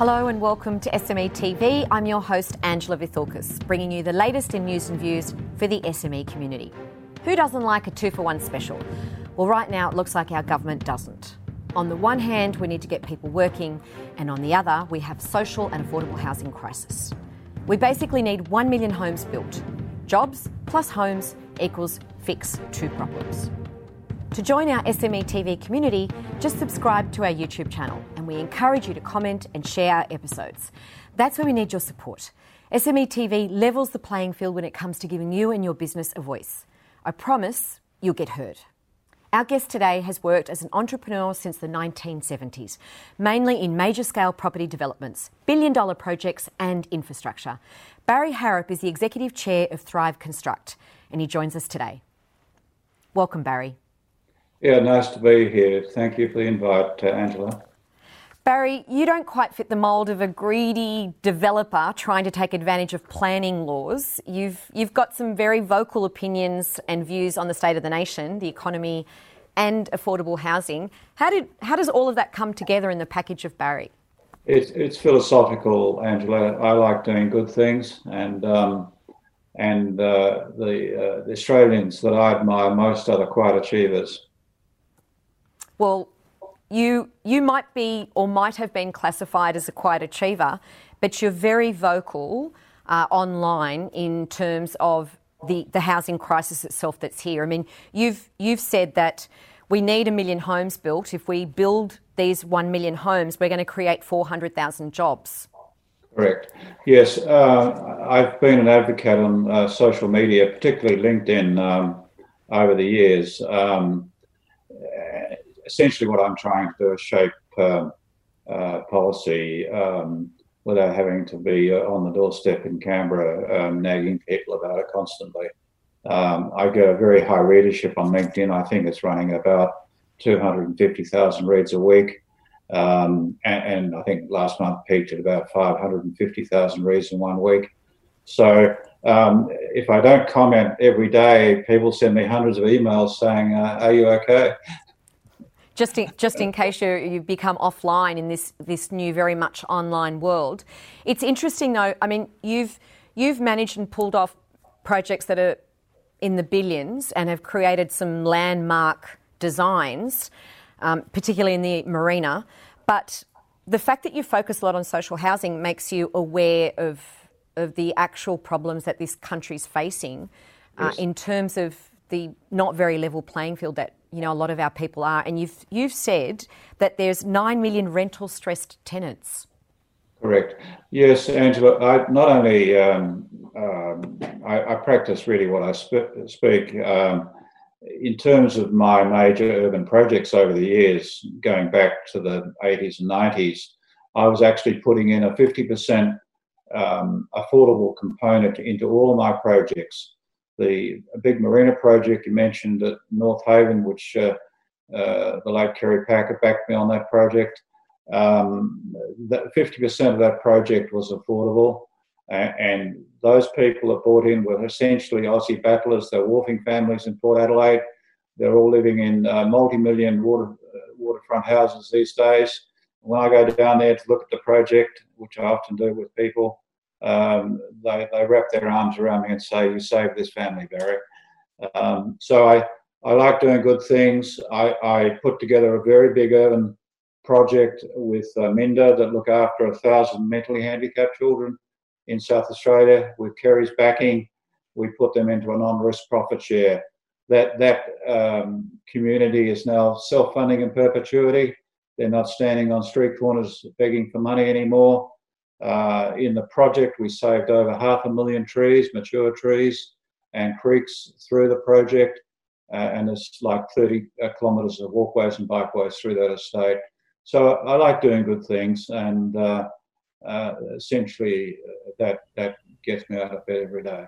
Hello and welcome to SME TV. I'm your host, Angela Vithoulkas, bringing you the latest in news and views for the SME community. Who doesn't like a two for one special? Well, right now it looks like our government doesn't. On the one hand, we need to get people working, and on the other, we have social and affordable housing crisis. We basically need 1 million homes built. Jobs plus homes equals fix two problems. To join our SME TV community, just subscribe to our YouTube channel we encourage you to comment and share our episodes. That's where we need your support. SME TV levels the playing field when it comes to giving you and your business a voice. I promise you'll get heard. Our guest today has worked as an entrepreneur since the 1970s, mainly in major scale property developments, billion dollar projects, and infrastructure. Barry Harrop is the executive chair of Thrive Construct, and he joins us today. Welcome, Barry. Yeah, nice to be here. Thank you for the invite, uh, Angela. Barry, you don't quite fit the mould of a greedy developer trying to take advantage of planning laws. You've, you've got some very vocal opinions and views on the state of the nation, the economy, and affordable housing. How, did, how does all of that come together in the package of Barry? It's, it's philosophical, Angela. I like doing good things, and um, and uh, the, uh, the Australians that I admire most are the quiet achievers. Well, you you might be or might have been classified as a quiet achiever, but you're very vocal uh, online in terms of the, the housing crisis itself that's here. I mean, you've you've said that we need a million homes built. If we build these one million homes, we're going to create four hundred thousand jobs. Correct. Yes, uh, I've been an advocate on uh, social media, particularly LinkedIn, um, over the years. Um, essentially what I'm trying to do is shape um, uh, policy um, without having to be uh, on the doorstep in Canberra um, nagging people about it constantly. Um, I get a very high readership on LinkedIn. I think it's running about 250,000 reads a week. Um, and, and, I think last month peaked at about 550,000 reads in one week. So if I don't comment every day, people send me hundreds of emails saying, uh, "Are you okay?" Just in, just in case you, you become offline in this this new very much online world. It's interesting though. I mean, you've you've managed and pulled off projects that are in the billions and have created some landmark designs, um, particularly in the marina. But the fact that you focus a lot on social housing makes you aware of of the actual problems that this country's facing uh, yes. in terms of the not very level playing field that you know a lot of our people are. And you've you've said that there's nine million rental stressed tenants. Correct. Yes, Angela. I not only um, um, I, I, practice really what I sp- speak. Um, in terms of my major urban projects over the years, going back to the 80s and 90s, I was actually putting in a 50% um, affordable component into all of my projects the big marina project you mentioned at North Haven, which uh, uh, the late Kerry Packer backed me on that project. Um, that 50% of that project was affordable, and those people that bought in were essentially Aussie battlers. They're wharfing families in Port Adelaide. They're all living in uh, multi-million water, uh, waterfront houses these days. When I go down there to look at the project, which I often do with people, um, they, they wrap their arms around me and say, You saved this family, Barry. Um, so I, I like doing good things. I, I put together a very big urban project with uh, Minda that look after a thousand mentally handicapped children in South Australia. With Kerry's backing, we put them into a non-risk profit share. That that um, community is now self-funding in perpetuity. They're not standing on street corners begging for money anymore. Uh, in the project, we saved over half a million trees, mature trees, and creeks through the project. Uh, and it's like 30 uh, kilometres of walkways and bikeways through that estate. So I like doing good things, and uh, uh, essentially that that gets me out of bed every day.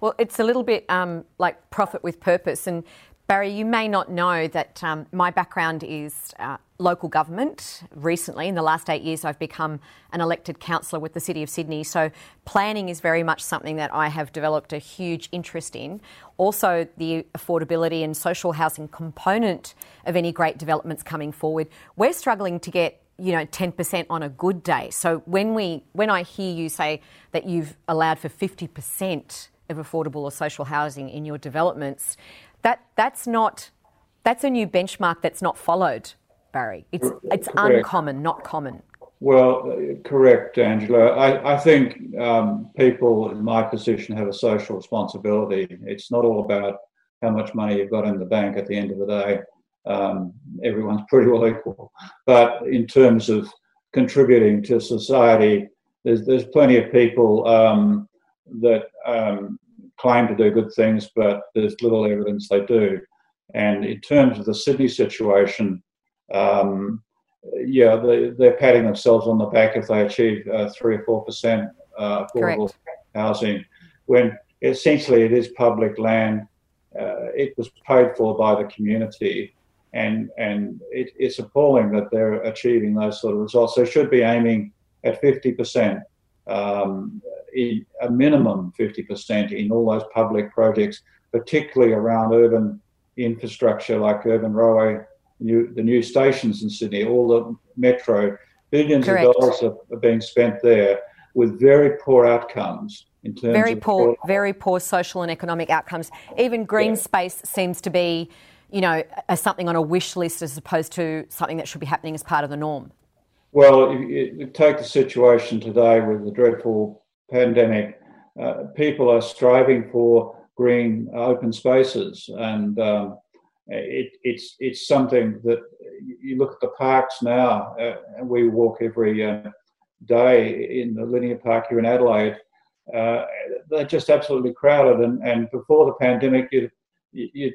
Well, it's a little bit um, like profit with purpose, and Barry, you may not know that um, my background is uh, local government. Recently, in the last eight years, I've become an elected councillor with the City of Sydney. So, planning is very much something that I have developed a huge interest in. Also, the affordability and social housing component of any great developments coming forward. We're struggling to get you know 10% on a good day. So when we when I hear you say that you've allowed for 50% of affordable or social housing in your developments, that that's not that's a new benchmark that's not followed, Barry. It's it's correct. uncommon, not common. Well, correct, Angela. I, I think um, people in my position have a social responsibility. It's not all about how much money you've got in the bank at the end of the day um, everyone's pretty well equal. But in terms of contributing to society, there's there's plenty of people um, that um, claim to do good things, but there's little evidence they do. And in terms of the Sydney situation, um, yeah, they, they're patting themselves on the back if they achieve uh, three or four percent uh, affordable Correct. housing, when essentially it is public land. Uh, it was paid for by the community, and and it, it's appalling that they're achieving those sort of results. They should be aiming at 50%, um, a minimum 50% in all those public projects, particularly around urban infrastructure like Urban Railway, new, the new stations in Sydney, all the metro. Billions Correct. of dollars are, are being spent there with very poor outcomes in terms of very of poor, very poor social and economic outcomes. Even green yeah. space seems to be you know, as something on a wish list as opposed to something that should be happening as part of the norm? Well, if you, take the situation today with the dreadful pandemic. Uh, people are striving for green open spaces, and um, it, it's it's something that you look at the parks now. Uh, and we walk every uh, day in the linear park here in Adelaide. Uh, they're just absolutely crowded, and, and before the pandemic, you you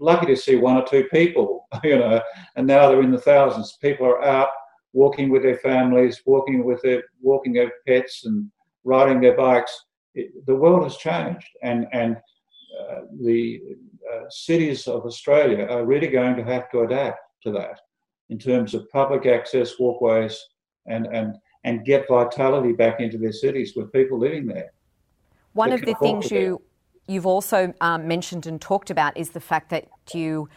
lucky to see one or two people, you know, and now they're in the thousands. People are out walking with their families, walking with their walking their pets, and riding their bikes. It, the world has changed, and and uh, the uh, cities of Australia are really going to have to adapt to that in terms of public access walkways and and and get vitality back into their cities with people living there. One of the things you you've also um, mentioned and talked about is the fact that you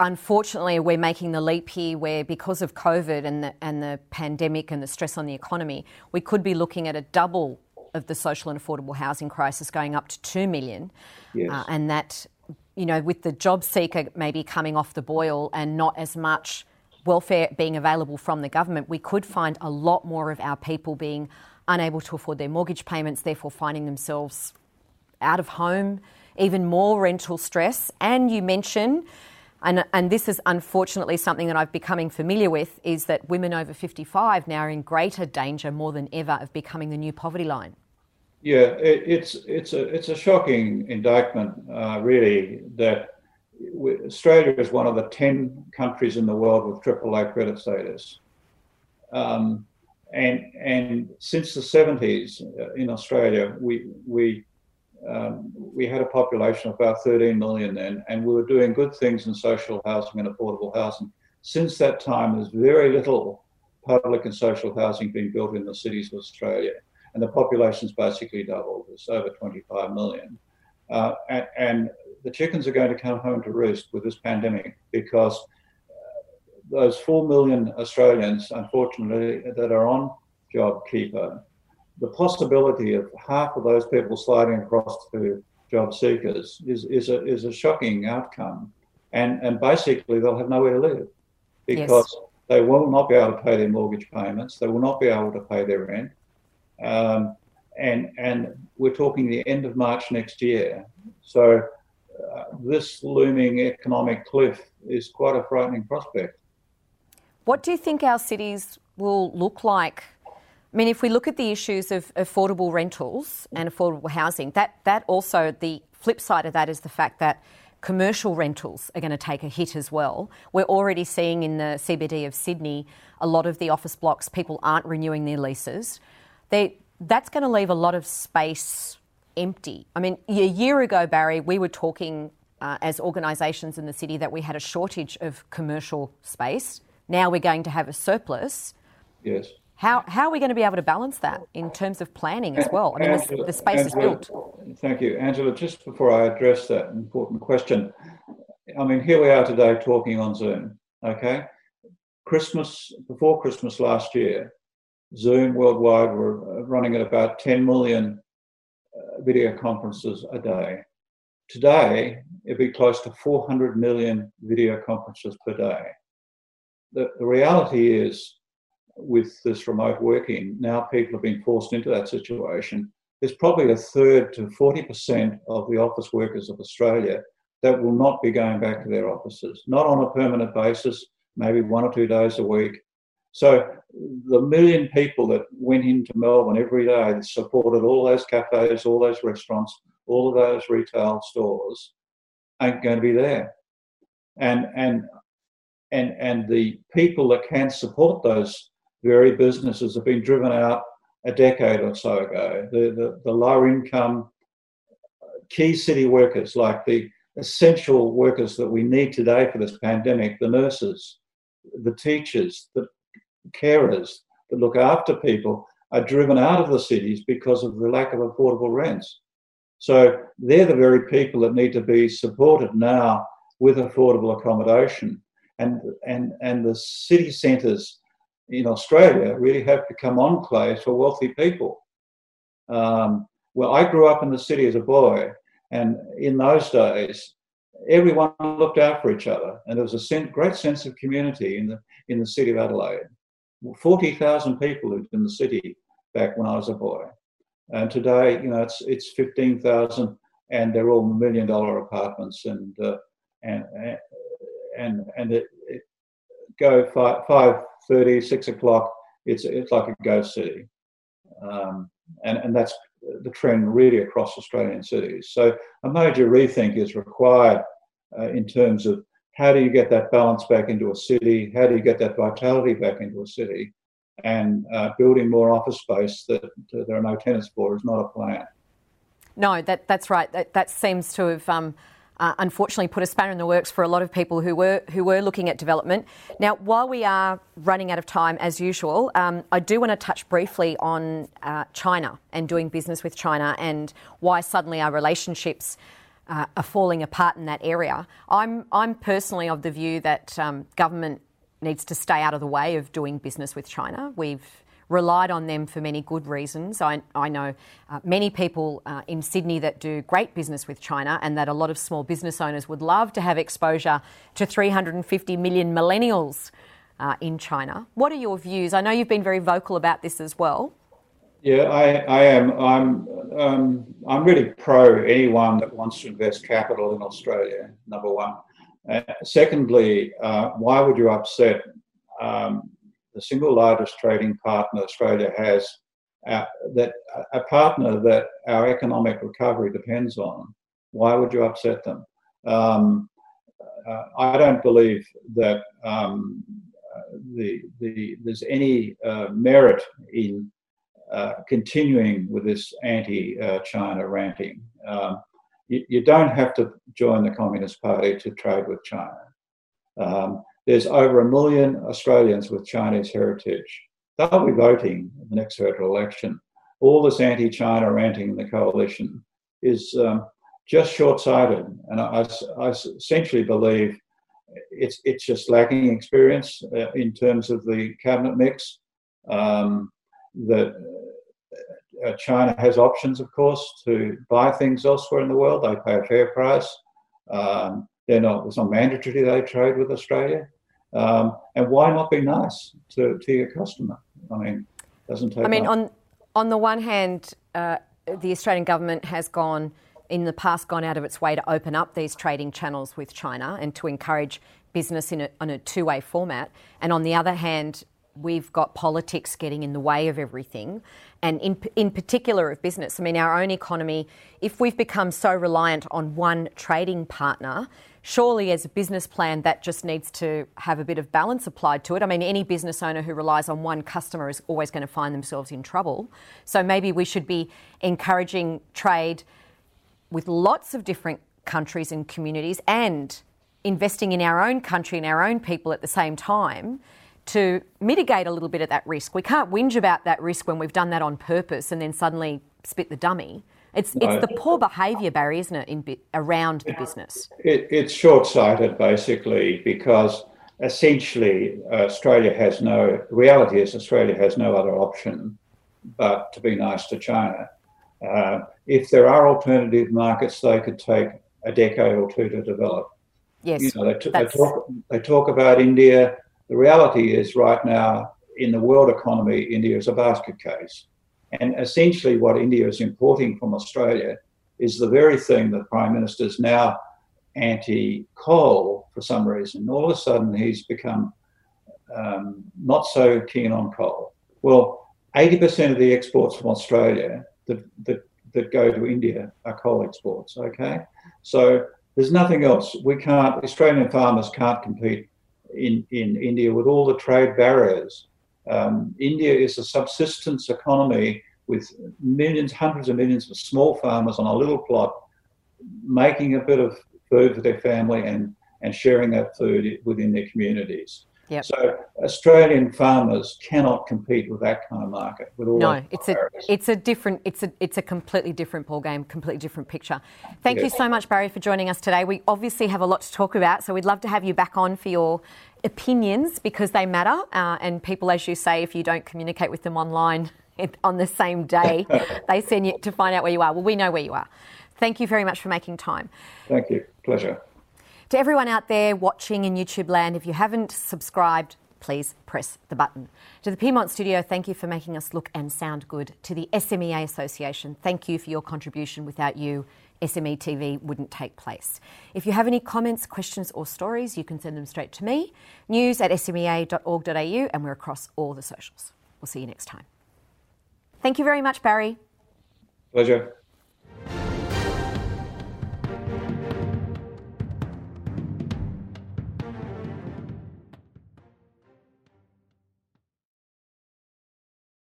unfortunately we're making the leap here where because of covid and the, and the pandemic and the stress on the economy we could be looking at a double of the social and affordable housing crisis going up to 2 million yes. uh, and that you know with the job seeker maybe coming off the boil and not as much welfare being available from the government we could find a lot more of our people being unable to afford their mortgage payments therefore finding themselves out of home, even more rental stress. And you mention, and, and this is unfortunately something that I've becoming familiar with, is that women over 55 now are in greater danger more than ever of becoming the new poverty line. Yeah, it, it's it's a it's a shocking indictment, uh, really, that Australia is one of the ten countries in the world with AAA credit status. Um, and and since the 70s uh, in Australia, we we um, we had a population of about 13 million then, and we were doing good things in social housing and affordable housing. Since that time, there's very little public and social housing being built in the cities of Australia, and the population's basically doubled. It's over 25 million. Uh, and, and, the chickens are going to come home to roost with this pandemic because uh, those 4 million Australians, unfortunately, that are on JobKeeper the possibility of half of those people sliding across to job seekers is, is, a, is a shocking outcome. And, and basically, they'll have nowhere to live because yes. they will not be able to pay their mortgage payments, they will not be able to pay their rent. Um, and, and we're talking the end of March next year. So, uh, this looming economic cliff is quite a frightening prospect. What do you think our cities will look like I mean, if we look at the issues of affordable rentals and affordable housing, that, that also, the flip side of that is the fact that commercial rentals are going to take a hit as well. We're already seeing in the CBD of Sydney a lot of the office blocks, people aren't renewing their leases. They, that's going to leave a lot of space empty. I mean, a year ago, Barry, we were talking uh, as organisations in the city that we had a shortage of commercial space. Now we're going to have a surplus. Yes. How, how are we going to be able to balance that in terms of planning as well? I mean, Angela, the, space Angela, is built. Thank you. Angela, just before I address that important question, I mean, here we are today talking on Zoom, okay? Christmas, before Christmas last year, Zoom worldwide were running at about 10 million uh, video conferences a day. Today, it'd be close to 400 million video conferences per day. The, the reality is, with this remote working, now people have been forced into that situation. There's probably a third to 40% of the office workers of Australia that will not be going back to their offices, not on a permanent basis, maybe one or two days a week. So the million people that went into Melbourne every day that supported all those cafes, all those restaurants, all of those retail stores ain't going to be there. And and and and the people that can support those very businesses have been driven out a decade or so ago. The the, the lower income key city workers like the essential workers that we need today for this pandemic, the nurses, the teachers, the carers that look after people are driven out of the cities because of the lack of affordable rents. So they're the very people that need to be supported now with affordable accommodation. And, and, and the city centres in Australia really have become enclaves for wealthy people. Um, well, I grew up in the city as a boy, and in those days, everyone looked out for each other, and there was a great sense of community in the in the city of Adelaide. Forty thousand people lived in the city back when I was a boy, and today, you know, it's it's fifteen thousand, and they're all million dollar apartments, and uh, and and and it, it go five five thirty six o'clock. It's it's like a ghost city, um, and and that's the trend really across Australian cities. So a major rethink is required uh, in terms of how do you get that balance back into a city? How do you get that vitality back into a city? And uh, building more office space that uh, there are no tenants for is not a plan. No, that, that's right. That, that seems to have um, uh, unfortunately put a spanner in the works for a lot of people who were who were looking at development. Now, while we are running out of time, as usual, um, I do want to touch briefly on uh, China and doing business with China and why suddenly our relationships. Uh, are falling apart in that area. I'm I'm personally of the view that um, government needs to stay out of the way of doing business with China. We've relied on them for many good reasons. I, I know uh, many people uh, in Sydney that do great business with China, and that a lot of small business owners would love to have exposure to 350 million millennials uh, in China. What are your views? I know you've been very vocal about this as well. Yeah, I, I am. I'm. Um, I'm really pro anyone that wants to invest capital in Australia. Number one. Uh, secondly, uh, why would you upset um, the single largest trading partner Australia has, uh, that a partner that our economic recovery depends on. Why would you upset them? Um, uh, I don't believe that um, the, the, there's any uh, merit in uh, continuing with this anti-China ranting. Um, you, you, don't have to join the Communist Party to trade with China. Um, there's over a million Australians with Chinese heritage. They'll be voting in the next federal election. All this anti China ranting in the coalition is um, just short sighted. And I, I, essentially believe it's, it's just lacking experience uh, in terms of the cabinet mix. Um, that uh, China has options, of course, to buy things elsewhere in the world. They pay a fair price. Um, they're not, it's not mandatory they trade with Australia. Um, and why not be nice to, to your customer? I mean, doesn't take. I mean, on on the one hand, uh, the Australian government has gone in the past gone out of its way to open up these trading channels with China and to encourage business in a, on a two way format. And on the other hand, we've got politics getting in the way of everything, and in, in particular of business. I mean, our own economy, if we've become so reliant on one trading partner, surely as a business plan that just needs to have a bit of balance applied to it. I mean, any business owner who relies on one customer is always going to find themselves in trouble. So maybe we should be encouraging trade with lots of different countries and communities and investing in our own country and our own people at the same time to mitigate a little bit of that risk. We can't whinge about that risk when we've done that on purpose and then suddenly spit the dummy. It's it's the poor behaviour, Barry, isn't it, in around the business? It, it's short-sighted, basically, because essentially, Australia has no, the reality is, Australia has no other option but to be nice to China. Uh, if there are alternative markets, they could take a decade or two to develop. Yes. You know, they, t- they, talk, they talk about India. The reality is, right now, in the world economy, India is a basket case. And essentially, what India is importing from Australia is the very thing that Prime Minister is now anti coal for some reason. All of a sudden, he's become um, not so keen on coal. Well, 80% of the exports from Australia that, that, that go to India are coal exports, okay? So there's nothing else. We can't, Australian farmers can't compete in, in India with all the trade barriers. Um, India is a subsistence economy with millions, hundreds of millions of small farmers on a little plot making a bit of food for their family and, and sharing that food within their communities. Yep. So Australian farmers cannot compete with that kind of market. With all no, it's a it's a different it's a it's a completely different ball game, completely different picture. Thank yes. you so much, Barry, for joining us today. We obviously have a lot to talk about, so we'd love to have you back on for your opinions because they matter. Uh, and people, as you say, if you don't communicate with them online on the same day, they send you to find out where you are. Well, we know where you are. Thank you very much for making time. Thank you. Pleasure. To everyone out there watching in YouTube land, if you haven't subscribed, please press the button. To the Piedmont Studio, thank you for making us look and sound good. To the SMEA Association, thank you for your contribution. Without you, SME TV wouldn't take place. If you have any comments, questions, or stories, you can send them straight to me, news at smea.org.au, and we're across all the socials. We'll see you next time. Thank you very much, Barry. Pleasure.